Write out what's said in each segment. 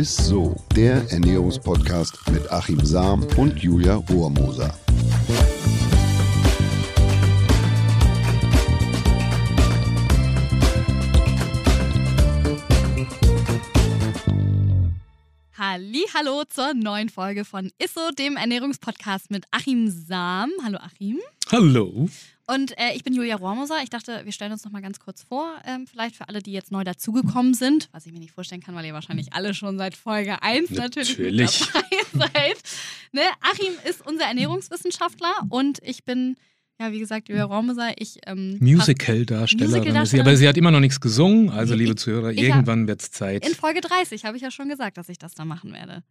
ist so, der Ernährungspodcast mit Achim Sam und Julia Rohrmoser. Hallo zur neuen Folge von Isso, dem Ernährungspodcast mit Achim Sam. Hallo Achim. Hallo. Und äh, ich bin Julia Rohrmoser. Ich dachte, wir stellen uns noch mal ganz kurz vor, ähm, vielleicht für alle, die jetzt neu dazugekommen sind, was ich mir nicht vorstellen kann, weil ihr wahrscheinlich alle schon seit Folge 1 natürlich, natürlich. dabei seid. Ne? Achim ist unser Ernährungswissenschaftler und ich bin ja, wie gesagt, Julia Rohrmoser, ich. Ähm, Musical-Darstellerin Musical aber sie hat immer noch nichts gesungen. Also, liebe Zuhörer, irgendwann wird es Zeit. In Folge 30 habe ich ja schon gesagt, dass ich das da machen werde.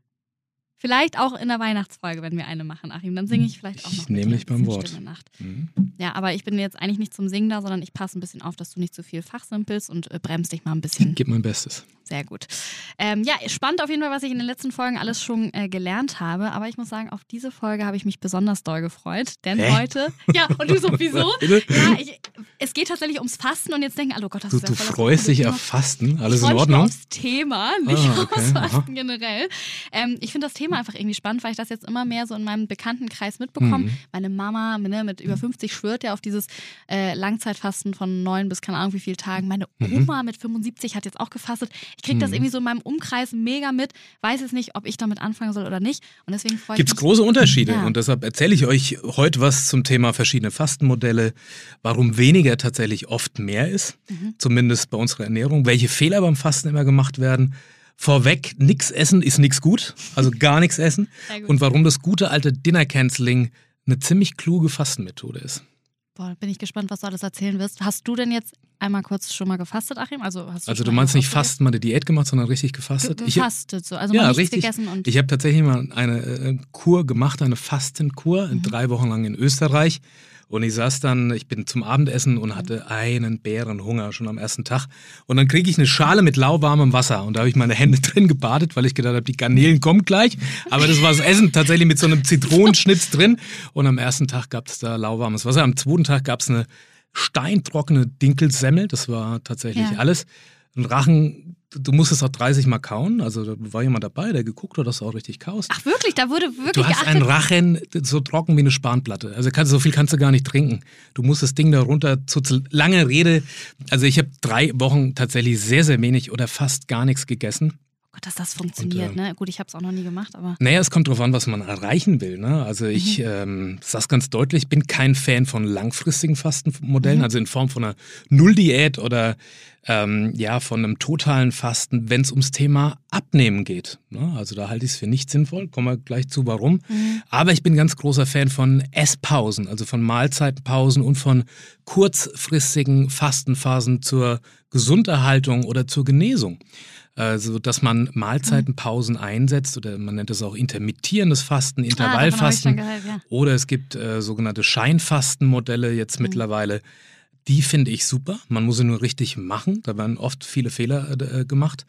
Vielleicht auch in der Weihnachtsfolge, wenn wir eine machen, Achim. Dann singe ich vielleicht auch noch. Ich nehme dich beim Wort. Mhm. Ja, aber ich bin jetzt eigentlich nicht zum Singen da, sondern ich passe ein bisschen auf, dass du nicht zu viel fachsimpelst und äh, bremst dich mal ein bisschen. Gib mein Bestes. Sehr gut. Ähm, ja, spannend auf jeden Fall, was ich in den letzten Folgen alles schon äh, gelernt habe. Aber ich muss sagen, auf diese Folge habe ich mich besonders doll gefreut. Denn Hä? heute. Ja, und du sowieso. ja, ich, es geht tatsächlich ums Fasten und jetzt denken oh Gott, das du, ist ja Du freust dich auf Fasten? Alles in Ordnung? Ich aufs Thema, nicht Ah, okay, aufs Fasten aha. generell. Ähm, ich finde das Thema einfach irgendwie spannend, weil ich das jetzt immer mehr so in meinem Bekanntenkreis mitbekomme. Mhm. Meine Mama ne, mit über 50 schwört ja auf dieses äh, Langzeitfasten von neun bis keine Ahnung wie viele Tagen. Meine Mhm. Oma mit 75 hat jetzt auch gefastet. Ich kriege das Mhm. irgendwie so in meinem Umkreis mega mit, weiß jetzt nicht, ob ich damit anfangen soll oder nicht. Und deswegen freue ich Gibt es mich. große Unterschiede Ja. und deshalb erzähle ich euch heute was zum Thema verschiedene Fastenmodelle, warum weniger tatsächlich oft mehr ist, Mhm. zumindest bei unserer Ernährung, welche Fehler beim Fasten immer gemacht werden. Vorweg, nichts essen ist nichts gut, also gar nichts essen. Und warum das gute alte Dinner Canceling eine ziemlich kluge Fastenmethode ist. Boah, bin ich gespannt, was du alles erzählen wirst. Hast du denn jetzt einmal kurz schon mal gefastet, Achim? Also, hast du, Also du meinst nicht? Fasten, mal eine Diät gemacht, sondern richtig gefastet? Gefastet, so. Also ja, mal richtig. gegessen und. Ich habe tatsächlich mal eine äh, Kur gemacht, eine Fastenkur, Mhm. drei Wochen lang in Österreich. Und ich saß dann, ich bin zum Abendessen und hatte einen Bärenhunger schon am ersten Tag. Und dann kriege ich eine Schale mit lauwarmem Wasser. Und da habe ich meine Hände drin gebadet, weil ich gedacht habe, die Garnelen kommen gleich. Aber das war das Essen tatsächlich mit so einem Zitronenschnitz drin. Und am ersten Tag gab es da lauwarmes Wasser. Am zweiten Tag gab es eine steintrockene Dinkelsemmel. Das war tatsächlich Ja. alles. Ein Rachen, du musstest auch 30 Mal kauen. Also da war jemand dabei, der geguckt hat, dass du auch richtig kaust. Ach wirklich, da wurde wirklich Du hast geachtet. einen Rachen so trocken wie eine Spanplatte. Also kannst, so viel kannst du gar nicht trinken. Du musst das Ding da runter zu zu- lange Rede. Also ich habe drei Wochen tatsächlich sehr, sehr wenig oder fast gar nichts gegessen. Oh Gott, dass das funktioniert, Und, äh, ne? Gut, ich habe es auch noch nie gemacht, aber. Naja, es kommt darauf an, was man erreichen will. Ne? Also ich ähm, sage ganz deutlich, bin kein Fan von langfristigen Fastenmodellen, Mhm. also in Form von einer Nulldiät oder ähm, ja von einem totalen Fasten, wenn es ums Thema Abnehmen geht. Ne? Also da halte ich es für nicht sinnvoll. Kommen wir gleich zu, warum. Mhm. Aber ich bin ganz großer Fan von Esspausen, also von Mahlzeitenpausen und von kurzfristigen Fastenphasen zur Gesunderhaltung oder zur Genesung. Also, dass man Mahlzeitenpausen einsetzt oder man nennt es auch intermittierendes Fasten, Ah, Intervallfasten. gehört, ja. Oder es gibt äh, sogenannte Scheinfastenmodelle jetzt Mhm. mittlerweile. Die finde ich super. Man muss sie nur richtig machen. Da werden oft viele Fehler äh, gemacht.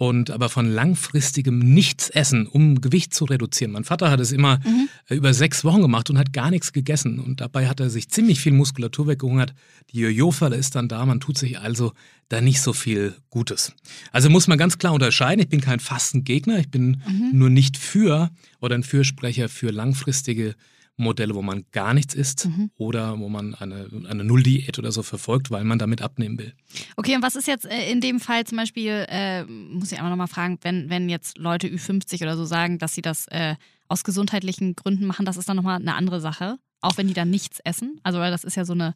Und aber von langfristigem Nichtsessen, um Gewicht zu reduzieren. Mein Vater hat es immer Mhm. äh, über sechs Wochen gemacht und hat gar nichts gegessen. Und dabei hat er sich ziemlich viel Muskulatur weggehungert. Die Jojo-Falle ist dann da. Man tut sich also da nicht so viel Gutes. Also muss man ganz klar unterscheiden. Ich bin kein Fastengegner. Ich bin Mhm. nur nicht für oder ein Fürsprecher für langfristige Modelle, wo man gar nichts isst Mhm. oder wo man eine, eine Nulldiät oder so verfolgt, weil man damit abnehmen will. Okay, und was ist jetzt äh, in dem Fall zum Beispiel, äh, muss ich einmal nochmal fragen, wenn, wenn jetzt Leute Ü50 oder so sagen, dass sie das äh, aus gesundheitlichen Gründen machen, das ist dann nochmal eine andere Sache. Auch wenn die dann nichts essen. Also, weil das ist ja so eine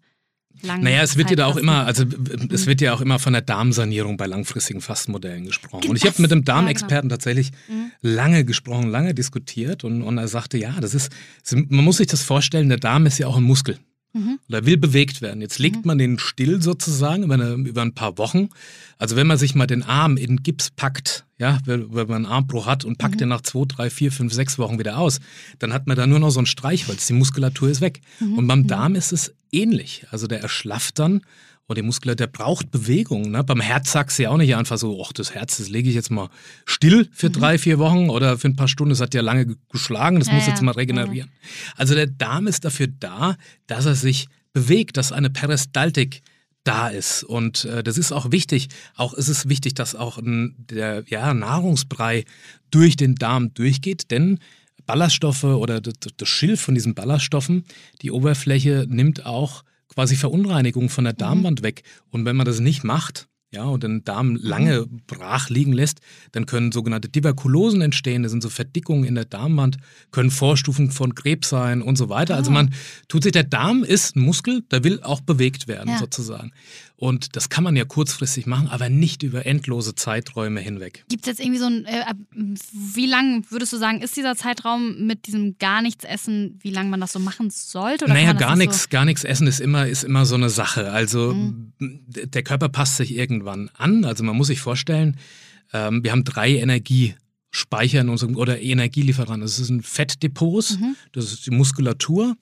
lange. Naja, es wird ja da auch immer, also es wird ja auch immer von der Darmsanierung bei langfristigen Fastenmodellen gesprochen. Und ich habe mit dem ja, genau. Darmexperten tatsächlich Mhm. lange gesprochen, lange diskutiert und, und er sagte, ja, das ist, man muss sich das vorstellen, der Darm ist ja auch ein Muskel. Mhm. oder will bewegt werden. Jetzt legt man den still sozusagen über, eine, über ein paar Wochen. Also wenn man sich mal den Arm in Gips packt, ja, wenn, wenn man einen Armbruch hat und packt den nach zwei, drei, vier, fünf, sechs Wochen wieder aus, dann hat man da nur noch so ein Streichholz. Die Muskulatur ist weg. Und beim Darm ist es ähnlich. Also der erschlafft dann und die Muskulatur, der braucht Bewegung. Ne? Beim Herz sagst du ja auch nicht einfach so, ach, das Herz, das lege ich jetzt mal still für drei, vier Wochen oder für ein paar Stunden. Das hat ja lange ge- geschlagen, das Ja, muss ja. jetzt mal regenerieren. Also der Darm ist dafür da, dass er sich bewegt, dass eine Peristaltik da ist. Und äh, das ist auch wichtig. Auch ist es wichtig, dass auch ein, der ja, Nahrungsbrei durch den Darm durchgeht, denn Ballaststoffe oder das, das Schilf von diesen Ballaststoffen, die Oberfläche nimmt auch quasi Verunreinigung von der mhm. Darmwand weg. Und wenn man das nicht macht, ja, und den Darm lange mhm. brach liegen lässt, dann können sogenannte Diverkulosen entstehen, das sind so Verdickungen in der Darmwand, können Vorstufen von Krebs sein und so weiter. Also ah. man tut sich, der Darm ist ein Muskel, der will auch bewegt werden ja. sozusagen. Und das kann man ja kurzfristig machen, aber nicht über endlose Zeiträume hinweg. Gibt es jetzt irgendwie so ein, äh, wie lang würdest du sagen, ist dieser Zeitraum mit diesem gar nichts essen, wie lange man das so machen sollte? Oder naja, gar nichts, so gar nichts essen ist immer, ist immer so eine Sache. Also mhm. der Körper passt sich irgendwann an. Also man muss sich vorstellen, ähm, wir haben drei Energie- Speichern oder Energielieferanten. Das sind Fettdepots, mhm. das ist die Muskulatur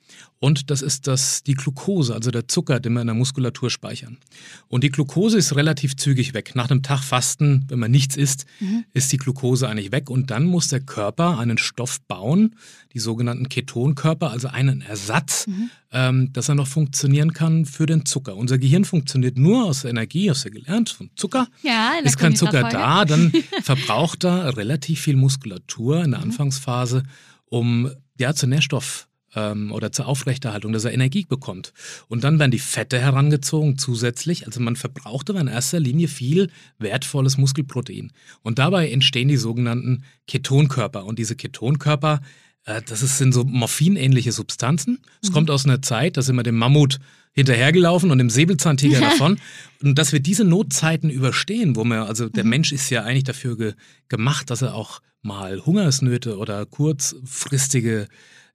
und das ist das, die Glucose, also der Zucker, den wir in der Muskulatur speichern. Und die Glucose ist relativ zügig weg. Nach einem Tag Fasten, wenn man nichts isst, mhm. ist die Glucose eigentlich weg und dann muss der Körper einen Stoff bauen, die sogenannten Ketonkörper, also einen Ersatz, mhm. ähm, dass er noch funktionieren kann für den Zucker. Unser Gehirn funktioniert nur aus Energie, hast du gelernt, von Zucker. Ja, ist kein Zucker da, dann verbraucht er relativ viel Muskulatur in der mhm. Anfangsphase, um ja, zur Nährstoff ähm, oder zur Aufrechterhaltung, dass er Energie bekommt. Und dann werden die Fette herangezogen zusätzlich. Also man verbraucht aber in erster Linie viel wertvolles Muskelprotein. Und dabei entstehen die sogenannten Ketonkörper. Und diese Ketonkörper äh, das sind so morphinähnliche Substanzen. Es mhm. kommt aus einer Zeit, da sind wir dem Mammut hinterhergelaufen und dem Säbelzahntiger davon. Und dass wir diese Notzeiten überstehen, wo man, also der mhm. Mensch ist ja eigentlich dafür ge gemacht, dass er auch mal Hungersnöte oder kurzfristige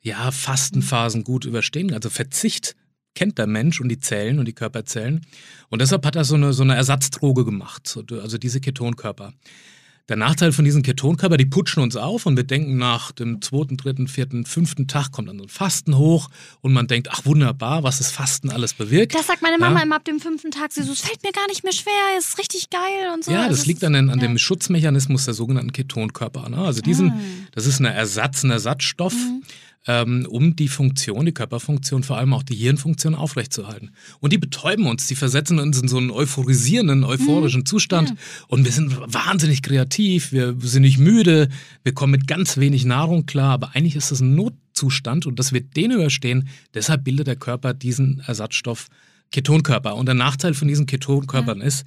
ja, Fastenphasen gut überstehen. Also Verzicht kennt der Mensch und die Zellen und die Körperzellen. Und deshalb hat er so eine, so eine Ersatzdroge gemacht, also diese Ketonkörper. Der Nachteil von diesen Ketonkörper, die putschen uns auf und wir denken nach dem zweiten, dritten, vierten, fünften Tag kommt dann so ein Fasten hoch und man denkt, ach wunderbar, was das Fasten alles bewirkt. Das sagt meine Mama ja. immer ab dem fünften Tag, sie so, es fällt mir gar nicht mehr schwer, es ist richtig geil und so. Ja, das, das liegt an, den, an ja. dem Schutzmechanismus der sogenannten Ketonkörper. Ne? Also diesen, ah. das ist ein Ersatz, ein Ersatzstoff. Mhm ähm, um die Funktion, die Körperfunktion, vor allem auch die Hirnfunktion aufrechtzuerhalten. Und die betäuben uns, die versetzen uns in so einen euphorisierenden, euphorischen mhm. Zustand ja. und wir sind wahnsinnig kreativ, wir sind nicht müde, wir kommen mit ganz wenig Nahrung klar, aber eigentlich ist das ein Notzustand und dass wir den überstehen, deshalb bildet der Körper diesen Ersatzstoff Ketonkörper. Und der Nachteil von diesen Ketonkörpern ja. ist,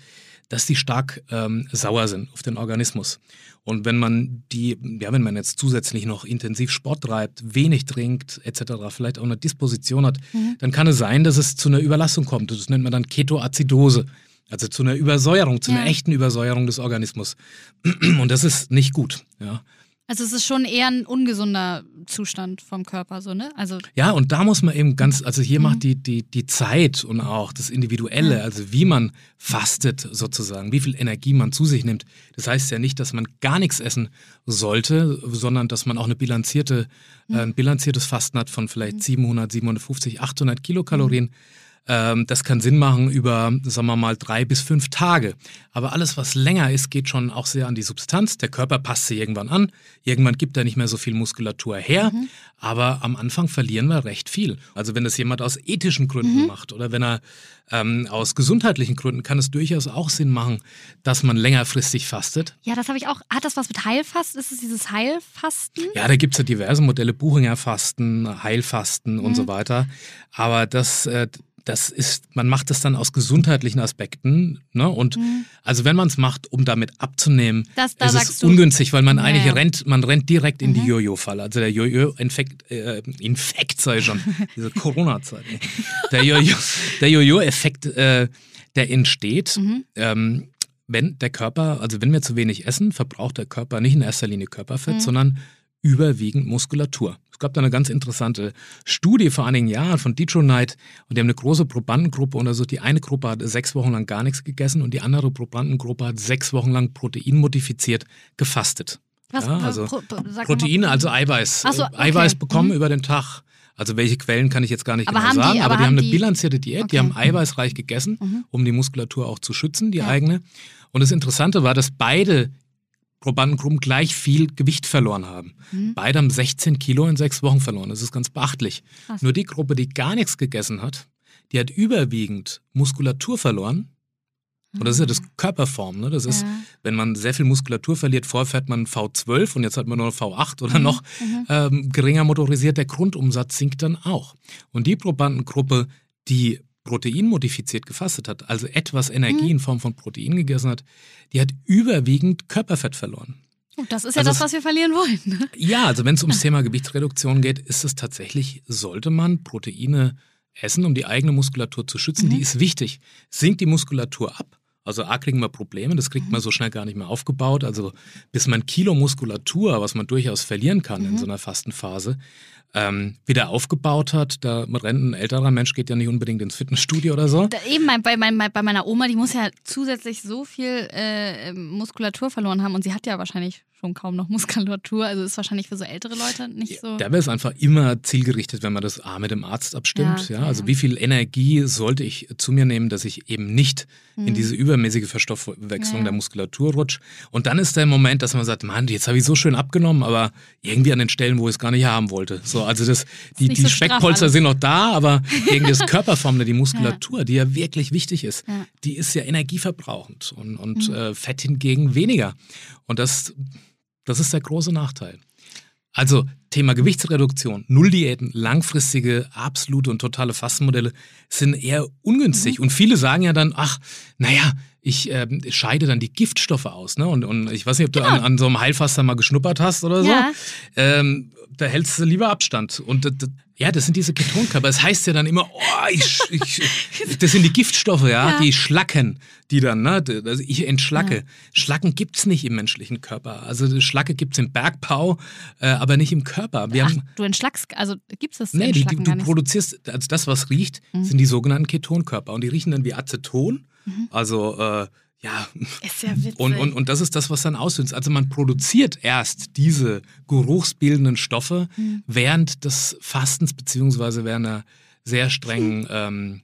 dass die stark ähm, sauer sind auf den Organismus. Und wenn man die, ja, wenn man jetzt zusätzlich noch intensiv Sport treibt, wenig trinkt, etc., vielleicht auch eine Disposition hat, mhm. dann kann es sein, dass es zu einer Überlastung kommt. Das nennt man dann Ketoazidose. Also zu einer Übersäuerung, zu ja. einer echten Übersäuerung des Organismus. Und das ist nicht gut. Ja. Also es ist schon eher ein ungesunder Zustand vom Körper, so, ne? Also ja, und da muss man eben ganz, also hier mhm. macht die, die, die Zeit und auch das Individuelle, also wie man fastet sozusagen, wie viel Energie man zu sich nimmt. Das heißt ja nicht, dass man gar nichts essen sollte, sondern dass man auch eine bilanzierte, mhm. ein bilanziertes Fasten hat von vielleicht 700, 750, 800 Kilokalorien. Mhm das kann Sinn machen über, sagen wir mal, drei bis fünf Tage. Aber alles, was länger ist, geht schon auch sehr an die Substanz. Der Körper passt sich irgendwann an. Irgendwann gibt er nicht mehr so viel Muskulatur her. Mhm. Aber am Anfang verlieren wir recht viel. Also wenn das jemand aus ethischen Gründen mhm. macht oder wenn er ähm, aus gesundheitlichen Gründen, kann es durchaus auch Sinn machen, dass man längerfristig fastet. Ja, das habe ich auch. Hat das was mit Heilfasten? Ist es dieses Heilfasten? Ja, da gibt es ja diverse Modelle, Buchinger Fasten, Heilfasten mhm. und so weiter. Aber das, äh, das ist, man macht das dann aus gesundheitlichen Aspekten. Ne? Und mhm. also wenn man es macht, um damit abzunehmen, das, da ist es ungünstig, weil man ja, eigentlich ja. rennt, man rennt direkt in die mhm. Jojo-Falle. Also der Jojo-Infekt, äh, Infekt sei schon, diese Corona-Zeit. Der Jojo-Effekt, äh, der entsteht. Mhm. Ähm, wenn der Körper, also wenn wir zu wenig essen, verbraucht der Körper nicht in erster Linie Körperfett, mhm. sondern überwiegend Muskulatur. Es gab da eine ganz interessante Studie vor einigen Jahren von Detroit und die haben eine große Probandengruppe untersucht. Die eine Gruppe hat sechs Wochen lang gar nichts gegessen und die andere Probandengruppe hat sechs Wochen lang proteinmodifiziert gefastet. Was, ja, also Pro, Proteine, also Eiweiß. So, okay. Eiweiß bekommen mhm. über den Tag. Also welche Quellen kann ich jetzt gar nicht aber genau sagen, die, aber, aber, die haben eine bilanzierte Diät, okay. die haben eiweißreich gegessen, mhm. um die Muskulatur auch zu schützen, die ja. eigene. Und das Interessante war, dass beide Probandengruppen gleich viel Gewicht verloren haben. Mhm. Beide haben 16 Kilo in sechs Wochen verloren. Das ist ganz beachtlich. Krass. Nur die Gruppe, die gar nichts gegessen hat, die hat überwiegend Muskulatur verloren. Und das ist ja das Ah. Körperform. Ne? Das ist, Ja. wenn man sehr viel Muskulatur verliert, vorher fährt man V12 und jetzt hat man nur V8 oder noch Mhm. ähm, geringer motorisiert, der Grundumsatz sinkt dann auch. Und die Probandengruppe, die proteinmodifiziert gefastet hat, also etwas Energie Mhm. in Form von Protein gegessen hat, die hat überwiegend Körperfett verloren. Oh, das ist ja Also das, was wir verlieren wollen. ne? Ja, also wenn es ums Thema Gewichtsreduktion geht, ist es tatsächlich, sollte man Proteine essen, um die eigene Muskulatur zu schützen. Die ist wichtig. Sinkt die Muskulatur ab, also A kriegen wir Probleme, das kriegt man so schnell gar nicht mehr aufgebaut. Also bis man Kilo Muskulatur, was man durchaus verlieren kann in so einer Fastenphase, ähm, wieder aufgebaut hat. Da rennt ein älterer Mensch, geht ja nicht unbedingt ins Fitnessstudio oder so. Da, eben bei, mein, bei meiner Oma, die muss ja zusätzlich so viel äh, Muskulatur verloren haben und sie hat ja wahrscheinlich schon kaum noch Muskulatur. Also ist wahrscheinlich für so ältere Leute nicht so. Da wäre es einfach immer zielgerichtet, wenn man das A mit dem Arzt abstimmt. Ja, Ja, also wie viel Energie sollte ich zu mir nehmen, dass ich eben nicht in diese übermäßige Verstoffwechslung Ja. der Muskulatur rutsche. Und dann ist der Moment, dass man sagt, Mann, jetzt habe ich so schön abgenommen, aber irgendwie an den Stellen, wo ich es gar nicht haben wollte. So, also das, die, die so Speckpolster alles. sind noch da, aber gegen das Körperform, die Muskulatur, die ja wirklich wichtig ist, die ist ja energieverbrauchend und, und Mhm. äh, Fett hingegen weniger. Und das, das ist der große Nachteil. Also Thema Gewichtsreduktion, Nulldiäten, langfristige, absolute und totale Fastenmodelle sind eher ungünstig. Und viele sagen ja dann, ach, naja, ich ähm, scheide dann die Giftstoffe aus. Ne? Und, und ich weiß nicht, ob du an, an so einem Heilfaster mal geschnuppert hast oder so. Ja. Ähm, da hältst du lieber Abstand. Und das, das, ja, das sind diese Ketonkörper. Es heißt ja dann immer, oh, ich, ich, das sind die Giftstoffe, ja, Ja. die Schlacken, die dann, ne, also ich entschlacke. Ja. Schlacken gibt's nicht im menschlichen Körper. Also Schlacke gibt's im Bergbau, äh, aber nicht im Körper. Wir Ach, haben, du entschlackst, also gibt's das nee, die, du produzierst, also das, was riecht, Mhm. sind die sogenannten Ketonkörper. Und die riechen dann wie Aceton. Also, äh, ja, Ist ja witzig. und, und, und das ist das, was dann auslöst. Also man produziert erst diese geruchsbildenden Stoffe Mhm. während des Fastens beziehungsweise während einer sehr strengen ähm,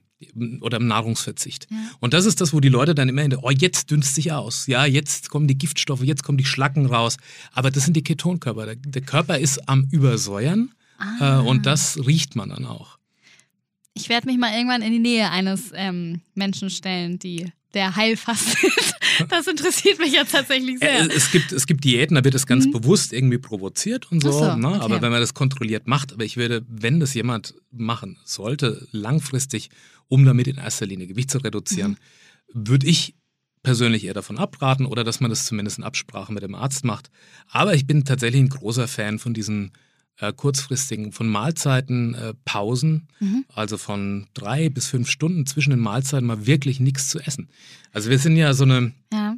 oder im Nahrungsverzicht. Ja. Und das ist das, wo die Leute dann immer in der, oh, jetzt dünst sich aus. Ja, jetzt kommen die Giftstoffe, jetzt kommen die Schlacken raus. Aber das sind die Ketonkörper. Der, der Körper ist am Übersäuern Ah. äh, und das riecht man dann auch. Ich werde mich mal irgendwann in die Nähe eines ähm, Menschen stellen, die der heilfastet. das interessiert mich jetzt tatsächlich sehr. Äh, Es gibt, es gibt Diäten, da wird es ganz bewusst irgendwie provoziert und so. Mhm. So, ne? okay. Aber wenn man das kontrolliert macht, aber ich würde, wenn das jemand machen sollte, langfristig, um damit in erster Linie Gewicht zu reduzieren, Mhm. würde ich persönlich eher davon abraten oder dass man das zumindest in Absprache mit dem Arzt macht. Aber ich bin tatsächlich ein großer Fan von diesen äh, kurzfristigen, von Mahlzeiten, äh, Pausen, Mhm. also von drei bis fünf Stunden zwischen den Mahlzeiten mal wirklich nichts zu essen. Also wir sind ja so eine, ja.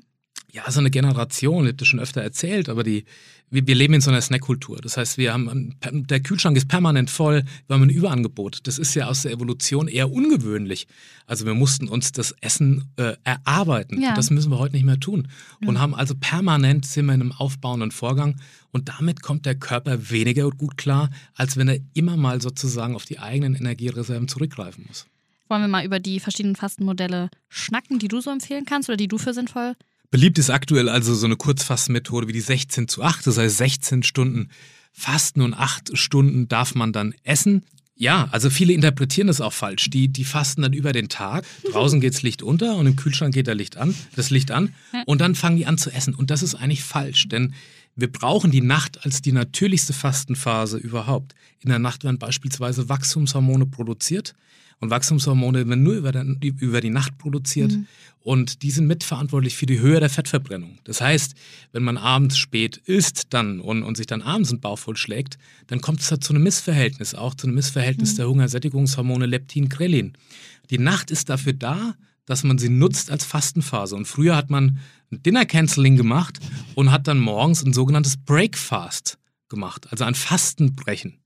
Ja, so eine Generation, ich habe das schon öfter erzählt, aber die, wir, wir leben in so einer Snackkultur. Das heißt, wir haben, der Kühlschrank ist permanent voll, wir haben ein Überangebot. Das ist ja aus der Evolution eher ungewöhnlich. Also wir mussten uns das Essen äh, erarbeiten. Ja. Das müssen wir heute nicht mehr tun. Und haben also permanent sind wir in einem aufbauenden Vorgang und damit kommt der Körper weniger gut klar, als wenn er immer mal sozusagen auf die eigenen Energiereserven zurückgreifen muss. Wollen wir mal über die verschiedenen Fastenmodelle schnacken, die du so empfehlen kannst oder die du für sinnvoll? Beliebt ist aktuell also so eine Kurzfastenmethode wie die 16 zu 8, das heißt 16 Stunden Fasten und 8 Stunden darf man dann essen. Ja, also viele interpretieren das auch falsch. Die, die fasten dann über den Tag, draußen geht's Licht unter und im Kühlschrank geht der Licht an, das Licht an und dann fangen die an zu essen. Und das ist eigentlich falsch, denn wir brauchen die Nacht als die natürlichste Fastenphase überhaupt. In der Nacht werden beispielsweise Wachstumshormone produziert und Wachstumshormone werden nur über, den, über die Nacht produziert und die sind mitverantwortlich für die Höhe der Fettverbrennung. Das heißt, wenn man abends spät isst dann und, und sich dann abends einen Bauch vollschlägt, dann kommt es da zu einem Missverhältnis, auch zu einem Missverhältnis der Hungersättigungshormone Leptin, Grelin. Die Nacht ist dafür da, dass man sie nutzt als Fastenphase. Und früher hat man ein Dinner Canceling gemacht und hat dann morgens ein sogenanntes Breakfast gemacht, also ein Fastenbrechen.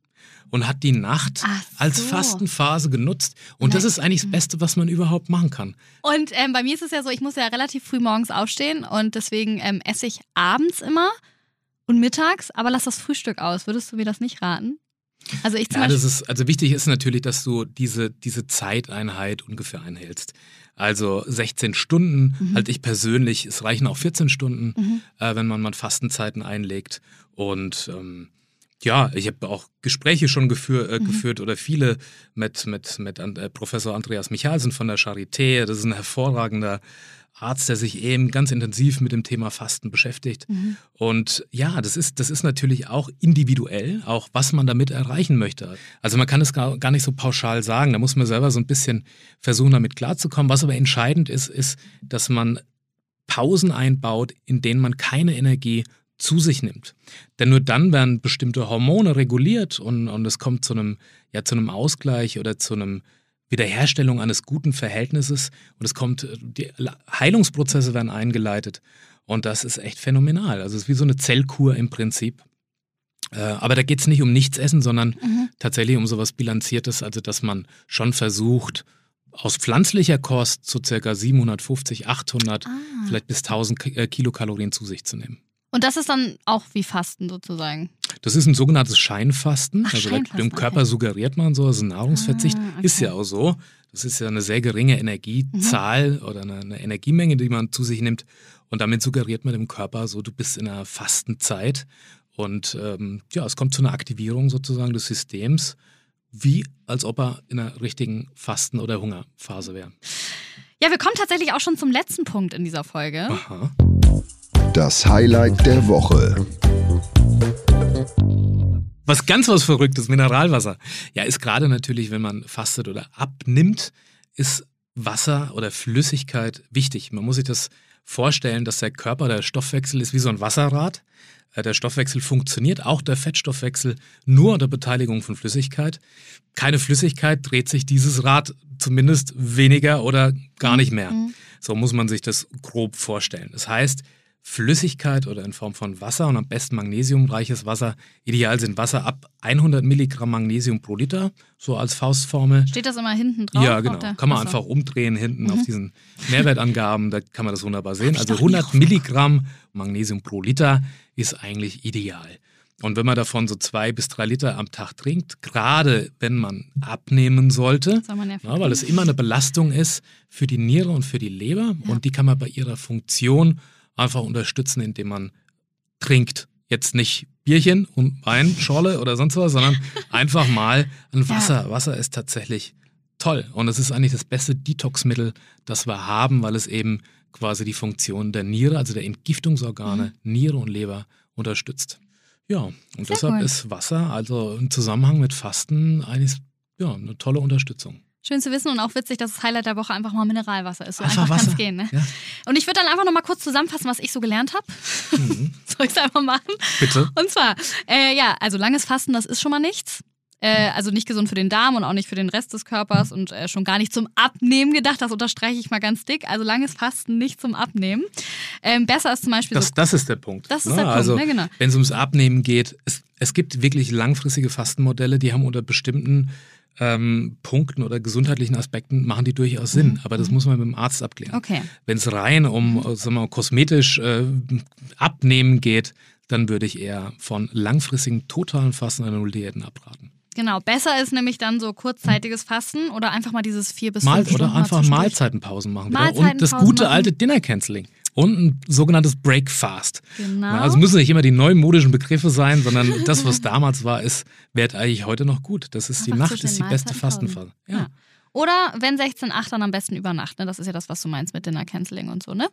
Und hat die Nacht Ach als so. Fastenphase genutzt. Und das ist eigentlich das Beste, was man überhaupt machen kann. Und ähm, bei mir ist es ja so, ich muss ja relativ früh morgens aufstehen und deswegen ähm, esse ich abends immer und mittags, aber lass das Frühstück aus. Würdest du mir das nicht raten? Also ich zum Ja, das ist, also wichtig ist natürlich, dass du diese, diese Zeiteinheit ungefähr einhältst. Also 16 Stunden Mhm. halte ich persönlich, es reichen auch 14 Stunden, Mhm. äh, wenn man mal Fastenzeiten einlegt. Und ähm, Ja, ich habe auch Gespräche schon geführ, äh, Mhm. geführt oder viele mit, mit, mit an- äh, Professor Andreas Michalsen von der Charité. Das ist ein hervorragender Arzt, der sich eben ganz intensiv mit dem Thema Fasten beschäftigt. Mhm. Und ja, das ist, das ist natürlich auch individuell, auch was man damit erreichen möchte. Also man kann es gar, gar nicht so pauschal sagen. Da muss man selber so ein bisschen versuchen, damit klarzukommen. Was aber entscheidend ist, ist, dass man Pausen einbaut, in denen man keine Energie zu sich nimmt. Denn nur dann werden bestimmte Hormone reguliert und, und es kommt zu einem, ja, zu einem Ausgleich oder zu einem Wiederherstellung eines guten Verhältnisses und es kommt, die Heilungsprozesse werden eingeleitet und das ist echt phänomenal. Also es ist wie so eine Zellkur im Prinzip. Äh, aber da geht es nicht um nichts essen, sondern Mhm. tatsächlich um sowas Bilanziertes, also dass man schon versucht, aus pflanzlicher Kost so circa 750, 800, Ah. vielleicht bis 1000 Ki- äh, Kilokalorien zu sich zu nehmen. Und das ist dann auch wie Fasten sozusagen. Das ist ein sogenanntes Scheinfasten. Ach, also Scheinfasten, dem Körper okay. suggeriert man so, also ein Nahrungsverzicht. Ah, okay. Ist ja auch so. Das ist ja eine sehr geringe Energiezahl Mhm. oder eine, eine Energiemenge, die man zu sich nimmt. Und damit suggeriert man dem Körper so, du bist in einer Fastenzeit. Und ähm, ja, es kommt zu einer Aktivierung sozusagen des Systems, wie als ob er in einer richtigen Fasten- oder Hungerphase wäre. Ja, wir kommen tatsächlich auch schon zum letzten Punkt in dieser Folge. Aha. Das Highlight der Woche. Was ganz was Verrücktes, Mineralwasser. Ja, ist gerade natürlich, wenn man fastet oder abnimmt, ist Wasser oder Flüssigkeit wichtig. Man muss sich das vorstellen, dass der Körper, der Stoffwechsel ist wie so ein Wasserrad. Äh, Der Stoffwechsel funktioniert, auch der Fettstoffwechsel, nur unter Beteiligung von Flüssigkeit. Keine Flüssigkeit dreht sich dieses Rad zumindest weniger oder gar nicht mehr. Mhm. So muss man sich das grob vorstellen. Das heißt, Flüssigkeit oder in Form von Wasser und am besten magnesiumreiches Wasser. Ideal sind Wasser ab 100 Milligramm Magnesium pro Liter, so als Faustformel. Steht das immer hinten drauf? Ja, genau. Kann man Achso. einfach umdrehen hinten Mhm. auf diesen Nährwertangaben, da kann man das wunderbar sehen. Also noch nie 100 Milligramm Magnesium pro Liter ist eigentlich ideal. Und wenn man davon so zwei bis drei Liter am Tag trinkt, gerade wenn man abnehmen sollte, Soll man ja ja, weil es immer eine Belastung ist für die Niere und für die Leber und die kann man bei ihrer Funktion einfach unterstützen, indem man trinkt. Jetzt nicht Bierchen und Wein, Schorle oder sonst was, sondern einfach mal ein Wasser. Wasser ist tatsächlich toll und es ist eigentlich das beste Detoxmittel, das wir haben, weil es eben quasi die Funktion der Niere, also der Entgiftungsorgane, Niere und Leber unterstützt. Ja, und Sehr deshalb cool. ist Wasser also im Zusammenhang mit Fasten eigentlich ja, eine tolle Unterstützung. Schön zu wissen und auch witzig, dass das Highlight der Woche einfach mal Mineralwasser ist. So Einfach einfach, kann es gehen. Ne? Ja. Und ich würde dann einfach nochmal kurz zusammenfassen, was ich so gelernt habe. Mhm. Soll ich es einfach machen? Bitte. Und zwar, äh, ja, also langes Fasten, das ist schon mal nichts. Äh, also nicht gesund für den Darm und auch nicht für den Rest des Körpers und äh, schon gar nicht zum Abnehmen gedacht. Das unterstreiche ich mal ganz dick. Also langes Fasten nicht zum Abnehmen. Ähm, besser ist zum Beispiel Das, so. das ist der Punkt. Das ist ne? der Punkt, also, ne, genau. Wenn es ums Abnehmen geht, es, es gibt wirklich langfristige Fastenmodelle, die haben unter bestimmten ähm, Punkten oder gesundheitlichen Aspekten, machen die durchaus Sinn. Aber das muss man mit dem Arzt abklären. Mhm. Okay. Wenn es rein um äh, sagen wir, mal, kosmetisch äh, Abnehmen geht, dann würde ich eher von langfristigen totalen Fasten oder Nulldiäten abraten. Genau, besser ist nämlich dann so kurzzeitiges Fasten oder einfach mal dieses vier bis Mal, fünf Stunden oder einfach. Mahlzeitenpausen machen. wieder. Und das Mahlzeitenpausen gute machen. alte Dinner-Canceling. Und ein sogenanntes Breakfast. Genau. Also müssen nicht immer die neumodischen Begriffe sein, sondern das, was damals war, ist, währt eigentlich heute noch gut. Das ist die Einfach Nacht, zwischen ist die beste. Fastenphase. Ja. Ja. Oder wenn 16,8 dann am besten über Nacht. Ne? Das ist ja das, was du meinst mit Dinner Canceling und so, ne?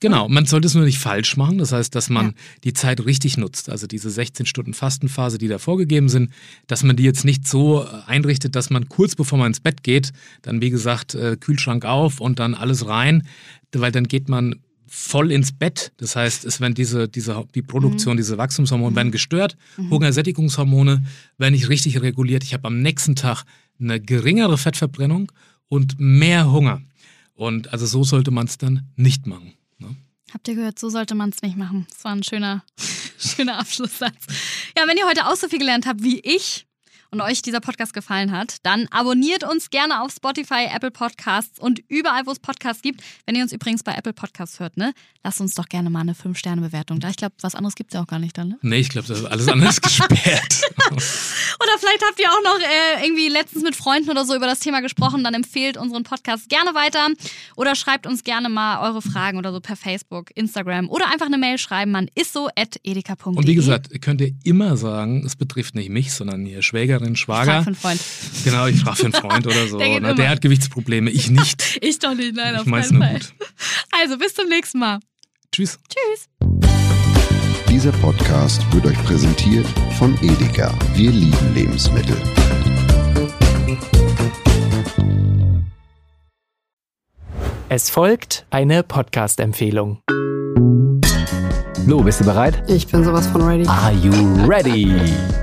Genau, man sollte es nur nicht falsch machen. Das heißt, dass man Ja. die Zeit richtig nutzt. Also diese 16 Stunden Fastenphase, die da vorgegeben sind, dass man die jetzt nicht so äh, einrichtet, dass man kurz bevor man ins Bett geht, dann wie gesagt äh, Kühlschrank auf und dann alles rein, weil dann geht man voll ins Bett. Das heißt, es werden diese, diese, die Produktion, diese Wachstumshormone werden gestört, Hungersättigungshormone werden nicht richtig reguliert. Ich habe am nächsten Tag eine geringere Fettverbrennung und mehr Hunger. Und also so sollte man es dann nicht machen. Ne? Habt ihr gehört, so sollte man es nicht machen. Das war ein schöner, schöner Abschlusssatz. Ja, wenn ihr heute auch so viel gelernt habt wie ich und euch dieser Podcast gefallen hat, dann abonniert uns gerne auf Spotify, Apple Podcasts und überall, wo es Podcasts gibt. Wenn ihr uns übrigens bei Apple Podcasts hört, ne, lasst uns doch gerne mal eine 5-Sterne-Bewertung da. Ich glaube, was anderes gibt es ja auch gar nicht dann, ne? Nee, ich glaube, das ist alles anders gesperrt. oder vielleicht habt ihr auch noch äh, irgendwie letztens mit Freunden oder so über das Thema gesprochen, dann empfehlt unseren Podcast gerne weiter oder schreibt uns gerne mal eure Fragen oder so per Facebook, Instagram oder einfach eine Mail schreiben an isso.edeka.de. Und wie gesagt, könnt ihr immer sagen, es betrifft nicht mich, sondern ihr Schwägerin, Schwager. Ich frag für einen Freund. Genau, ich frage für einen Freund oder so. Der Der, immer. der hat Gewichtsprobleme, ich nicht. Ich doch nicht, nein, Ich auf keinen Fall. gut. Also bis zum nächsten Mal. Tschüss. Tschüss. Dieser Podcast wird euch präsentiert von Edeka. Wir lieben Lebensmittel. Es folgt eine Podcast-Empfehlung. Lu, bist du bereit? Ich bin sowas von ready. Are you ready?